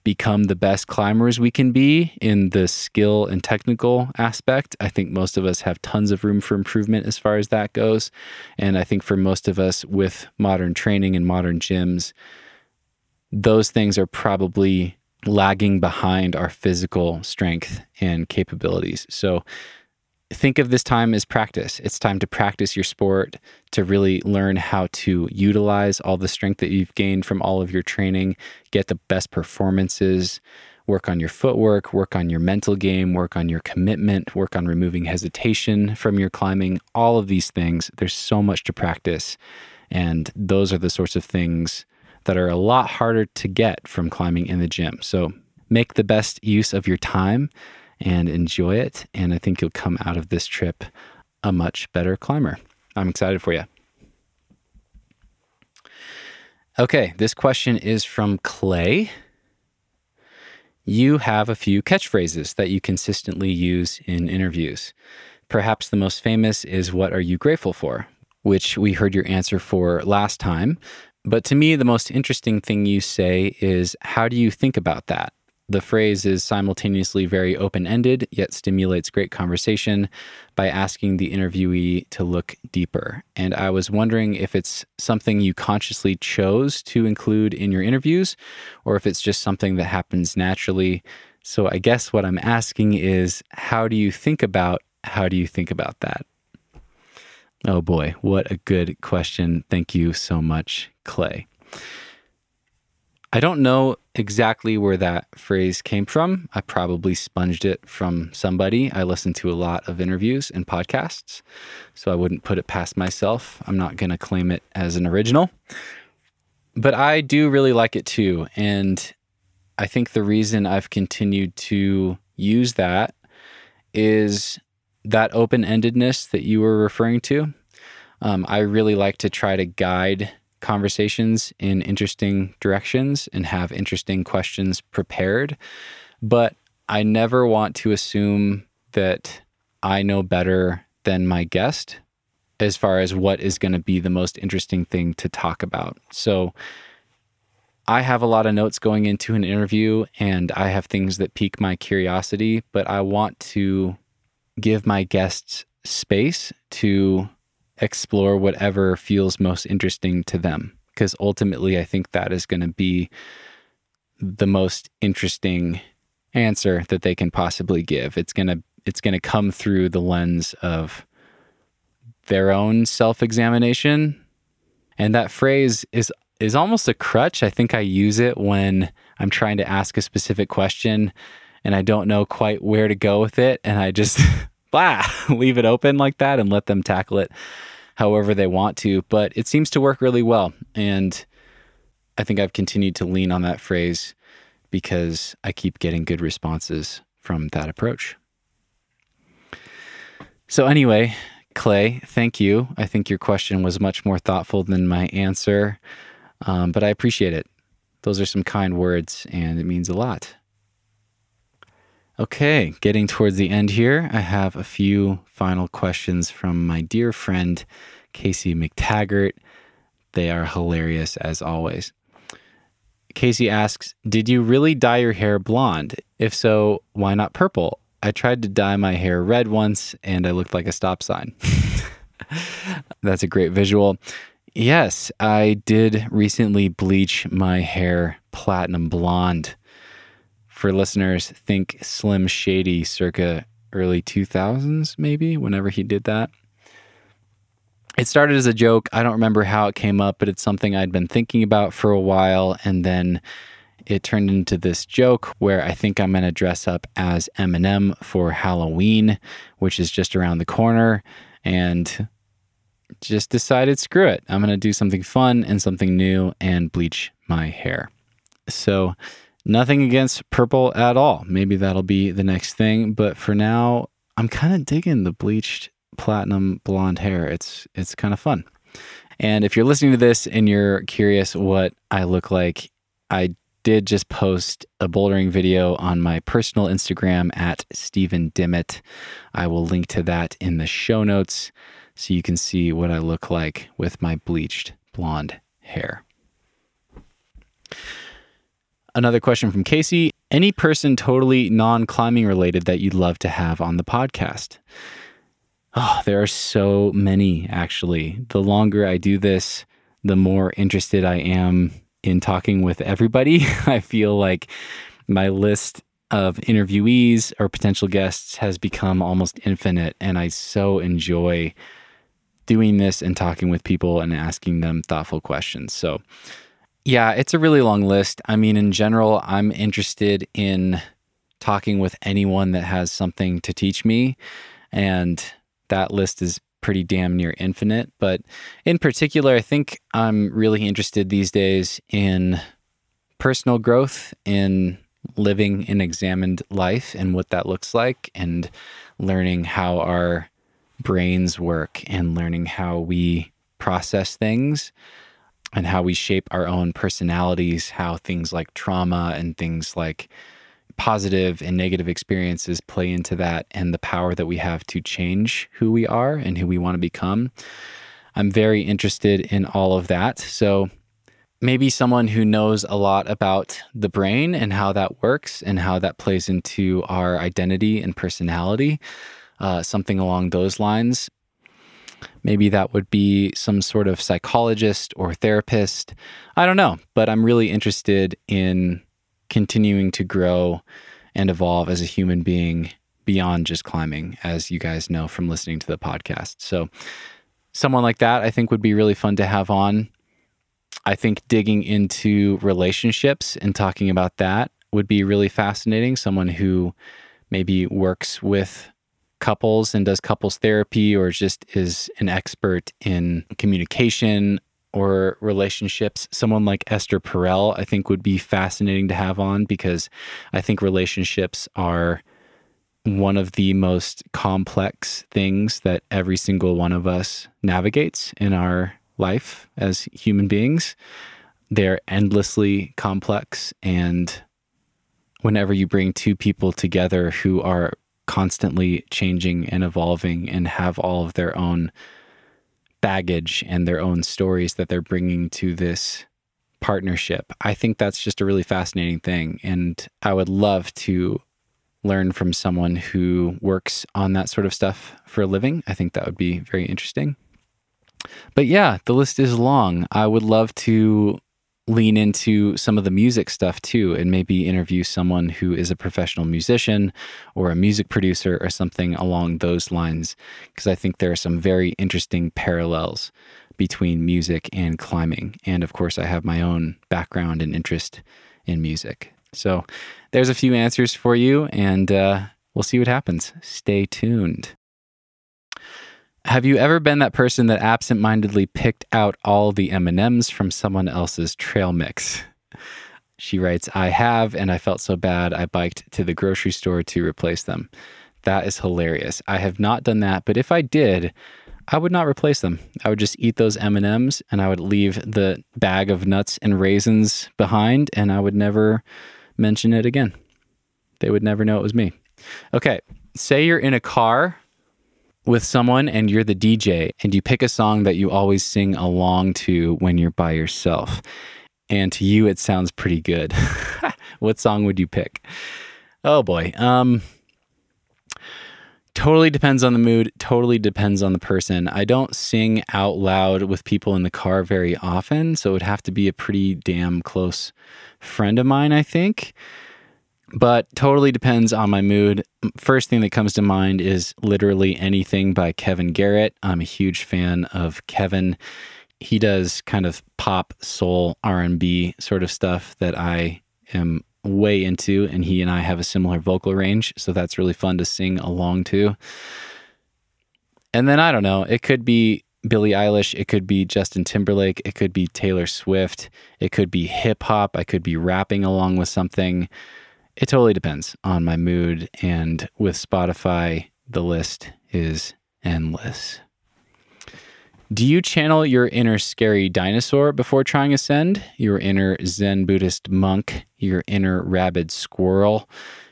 become the best climbers we can be in the skill and technical aspect. I think most of us have tons of room for improvement as far as that goes. And I think for most of us with modern training and modern gyms, those things are probably lagging behind our physical strength and capabilities. So think of this time as practice. It's time to practice your sport, to really learn how to utilize all the strength that you've gained from all of your training, get the best performances, work on your footwork, work on your mental game, work on your commitment, work on removing hesitation from your climbing, all of these things. There's so much to practice. And those are the sorts of things that are a lot harder to get from climbing in the gym. So make the best use of your time and enjoy it. And I think you'll come out of this trip a much better climber. I'm excited for you. Okay, this question is from Clay. You have a few catchphrases that you consistently use in interviews. Perhaps the most famous is What are you grateful for? Which we heard your answer for last time, but to me, the most interesting thing you say is how do you think about that? The phrase is simultaneously very open ended, yet stimulates great conversation by asking the interviewee to look deeper. And I was wondering if it's something you consciously chose to include in your interviews, or if it's just something that happens naturally. So I guess what I'm asking is how do you think about how do you think about that? Oh boy, what a good question. Thank you so much, Clay. I don't know exactly where that phrase came from. I probably sponged it from somebody. I listen to a lot of interviews and podcasts, so I wouldn't put it past myself. I'm not going to claim it as an original. But I do really like it too. And I think the reason I've continued to use that is that open endedness that you were referring to. Um, I really like to try to guide conversations in interesting directions and have interesting questions prepared. But I never want to assume that I know better than my guest as far as what is going to be the most interesting thing to talk about. So I have a lot of notes going into an interview and I have things that pique my curiosity, but I want to give my guests space to explore whatever feels most interesting to them. Because ultimately, I think that is going to be the most interesting answer that they can possibly give. It's going to it's going to come through the lens of their own self-examination. And that phrase is is almost a crutch. I think I use it when I'm trying to ask a specific question and I don't know quite where to go with it and I just blah, leave it open like that and let them tackle it however they want to. But it seems to work really well. And I think I've continued to lean on that phrase because I keep getting good responses from that approach. So, anyway, Clay, thank you. I think your question was much more thoughtful than my answer, um, but I appreciate it. Those are some kind words, and it means a lot. Okay, getting towards the end here, I have a few final questions from my dear friend Casey McTaggart. They are hilarious as always. Casey asks, Did you really dye your hair blonde? If so, why not purple? I tried to dye my hair red once and I looked like a stop sign. That's a great visual. Yes, I did recently bleach my hair platinum blonde for listeners, think Slim Shady circa early 2000s, maybe, whenever he did that. It started as a joke. I don't remember how it came up, but it's something I'd been thinking about for a while. And then it turned into this joke where I think I'm going to dress up as Eminem for Halloween, which is just around the corner. And just decided, screw it. I'm going to do something fun and something new and bleach my hair. So, Nothing against purple at all. Maybe that'll be the next thing, but for now, I'm kind of digging the bleached platinum blonde hair. It's it's kind of fun. And if you're listening to this and you're curious what I look like, I did just post a bouldering video on my personal Instagram at Steven DiMeo. I will link to that in the show notes so you can see what I look like with my bleached blonde hair. Another question from Casey Any person totally non climbing related that you'd love to have on the podcast? Oh, there are so many, actually. The longer I do this, the more interested I am in talking with everybody. I feel like my list of interviewees or potential guests has become almost infinite, and I so enjoy doing this and talking with people and asking them thoughtful questions. So, yeah, it's a really long list. I mean, in general, I'm interested in talking with anyone that has something to teach me. And that list is pretty damn near infinite. But in particular, I think I'm really interested these days in personal growth, in living an examined life and what that looks like, and learning how our brains work and learning how we process things and how we shape our own personalities, how things like trauma and things like positive and negative experiences play into that, and the power that we have to change who we are and who we want to become. I'm very interested in all of that. So, maybe someone who knows a lot about the brain and how that works and how that plays into our identity and personality, uh, something along those lines. Maybe that would be some sort of psychologist or therapist. I don't know, but I'm really interested in continuing to grow and evolve as a human being beyond just climbing, as you guys know from listening to the podcast. So, someone like that I think would be really fun to have on. I think digging into relationships and talking about that would be really fascinating. Someone who maybe works with couples and does couples therapy or just is an expert in communication or relationships. Someone like Esther Perel, I think, would be fascinating to have on because I think relationships are one of the most complex things that every single one of us navigates in our life as human beings. They're endlessly complex. And whenever you bring two people together who are constantly changing and evolving and have all of their own baggage and their own stories that they're bringing to this partnership, I think that's just a really fascinating thing. And I would love to learn from someone who works on that sort of stuff for a living. I think that would be very interesting. But yeah, the list is long. I would love to lean into some of the music stuff too and maybe interview someone who is a professional musician or a music producer or something along those lines because I think there are some very interesting parallels between music and climbing. And of course, I have my own background and interest in music. So there's a few answers for you, and uh, we'll see what happens. Stay tuned. Have you ever been that person that absentmindedly picked out all the M&Ms from someone else's trail mix? She writes, I have, and I felt so bad I biked to the grocery store to replace them. That is hilarious. I have not done that, but if I did, I would not replace them. I would just eat those M&Ms and I would leave the bag of nuts and raisins behind and I would never mention it again. They would never know it was me. Okay, say you're in a car with someone and you're the DJ and you pick a song that you always sing along to when you're by yourself. And to you it sounds pretty good. what song would you pick? Oh boy. Um totally depends on the mood, totally depends on the person. I don't sing out loud with people in the car very often, so it would have to be a pretty damn close friend of mine, I think. But totally depends on my mood. First thing that comes to mind is literally anything by Kevin Garrett. I'm a huge fan of Kevin. He does kind of pop, soul, R&B sort of stuff that I am way into and he and I have a similar vocal range, so that's really fun to sing along to. And then I don't know, it could be Billie Eilish, it could be Justin Timberlake, it could be Taylor Swift, it could be hip hop, I could be rapping along with something. It totally depends on my mood. And with Spotify, the list is endless. Do you channel your inner scary dinosaur before trying Ascend? Your inner Zen Buddhist monk, your inner rabid squirrel,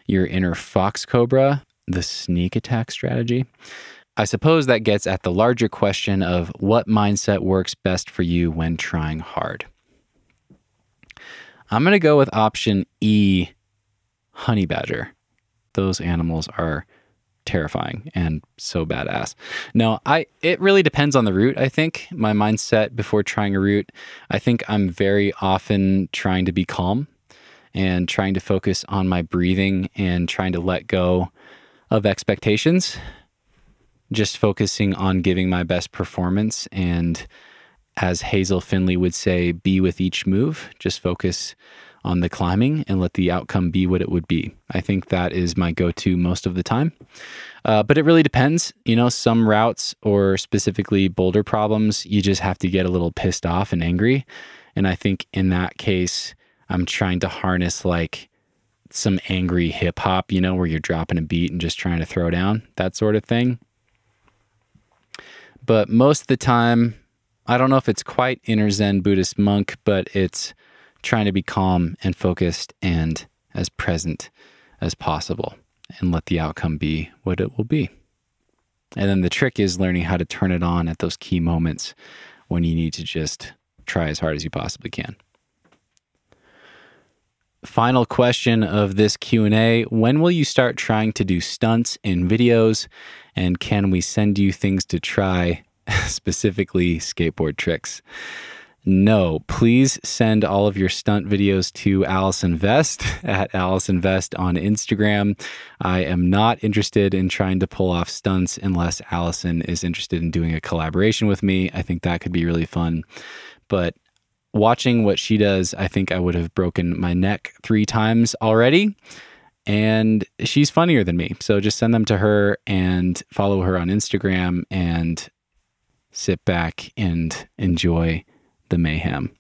your inner fox cobra, the sneak attack strategy? I suppose that gets at the larger question of what mindset works best for you when trying hard. I'm going to go with option E, honey badger. Those animals are terrifying and so badass. Now, I it really depends on the route, I think. My mindset before trying a route, I think I'm very often trying to be calm and trying to focus on my breathing and trying to let go of expectations just focusing on giving my best performance and as Hazel Findlay would say, be with each move, just focus on the climbing and let the outcome be what it would be. I think that is my go to most of the time. Uh, but it really depends. You know, some routes or specifically boulder problems, you just have to get a little pissed off and angry. And I think in that case, I'm trying to harness like some angry hip hop, you know, where you're dropping a beat and just trying to throw down, that sort of thing. But most of the time, I don't know if it's quite inner Zen Buddhist monk, but it's trying to be calm and focused and as present as possible and let the outcome be what it will be. And then the trick is learning how to turn it on at those key moments when you need to just try as hard as you possibly can. Final question of this Q&A, when will you start trying to do stunts in videos and can we send you things to try, specifically skateboard tricks? No, please send all of your stunt videos to Allison Vest at Allison Vest on Instagram. I am not interested in trying to pull off stunts unless Allison is interested in doing a collaboration with me. I think that could be really fun. But watching what she does, I think I would have broken my neck three times already. And she's funnier than me. So just send them to her and follow her on Instagram and sit back and enjoy the mayhem.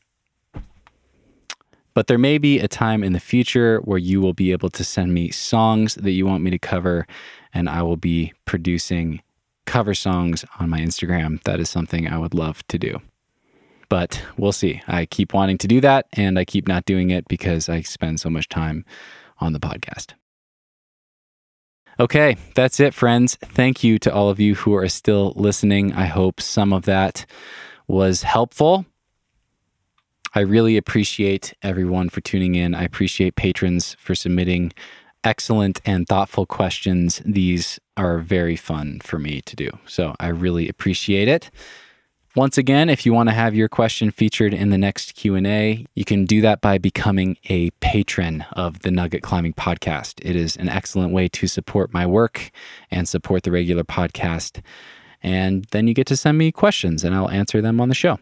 But there may be a time in the future where you will be able to send me songs that you want me to cover, and I will be producing cover songs on my Instagram. That is something I would love to do. But we'll see. I keep wanting to do that, and I keep not doing it because I spend so much time on the podcast. Okay, that's it, friends. Thank you to all of you who are still listening. I hope some of that was helpful. I really appreciate everyone for tuning in. I appreciate patrons for submitting excellent and thoughtful questions. These are very fun for me to do. So I really appreciate it. Once again, if you want to have your question featured in the next Q&A, you can do that by becoming a patron of the Nugget Climbing podcast. It is an excellent way to support my work and support the regular podcast. And then you get to send me questions and I'll answer them on the show.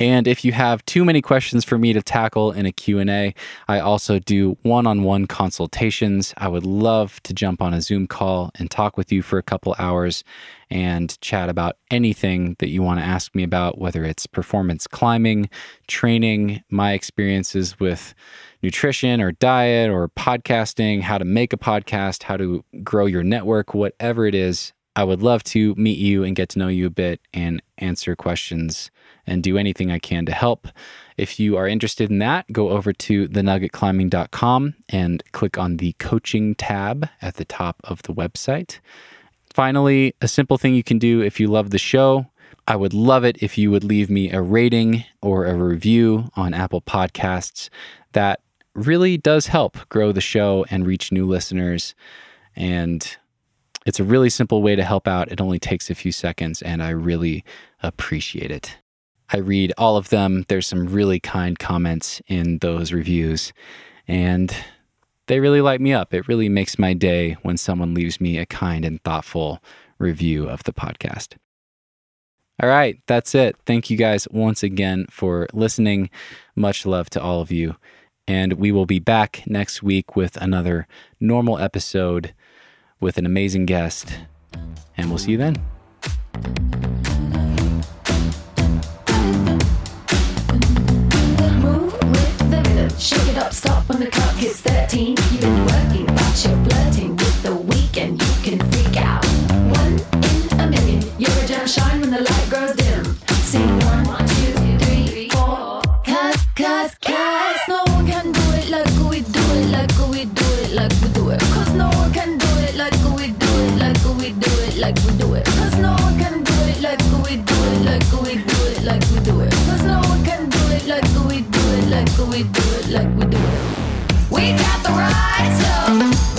And if you have too many questions for me to tackle in a Q&A, I also do one-on-one consultations. I would love to jump on a Zoom call and talk with you for a couple hours and chat about anything that you want to ask me about, whether it's performance climbing, training, my experiences with nutrition or diet or podcasting, how to make a podcast, how to grow your network, whatever it is. I would love to meet you and get to know you a bit and answer questions and do anything I can to help. If you are interested in that, go over to thenuggetclimbing.com and click on the coaching tab at the top of the website. Finally, a simple thing you can do if you love the show. I would love it if you would leave me a rating or a review on Apple Podcasts. That really does help grow the show and reach new listeners. And it's a really simple way to help out. It only takes a few seconds, and I really appreciate it. I read all of them. There's some really kind comments in those reviews, and they really light me up. It really makes my day when someone leaves me a kind and thoughtful review of the podcast. All right, that's it. Thank you guys once again for listening. Much love to all of you. And we will be back next week with another normal episode with an amazing guest. And we'll see you then. Shake it up, stop when the clock hits 13. You've been working, but you're flirting with the weekend. You can freak out. One in a million. You're a gem shine when the light grows dim. Sing one, two, three, four. Cause, cause, cause we do it, like we do it. We got the right stuff.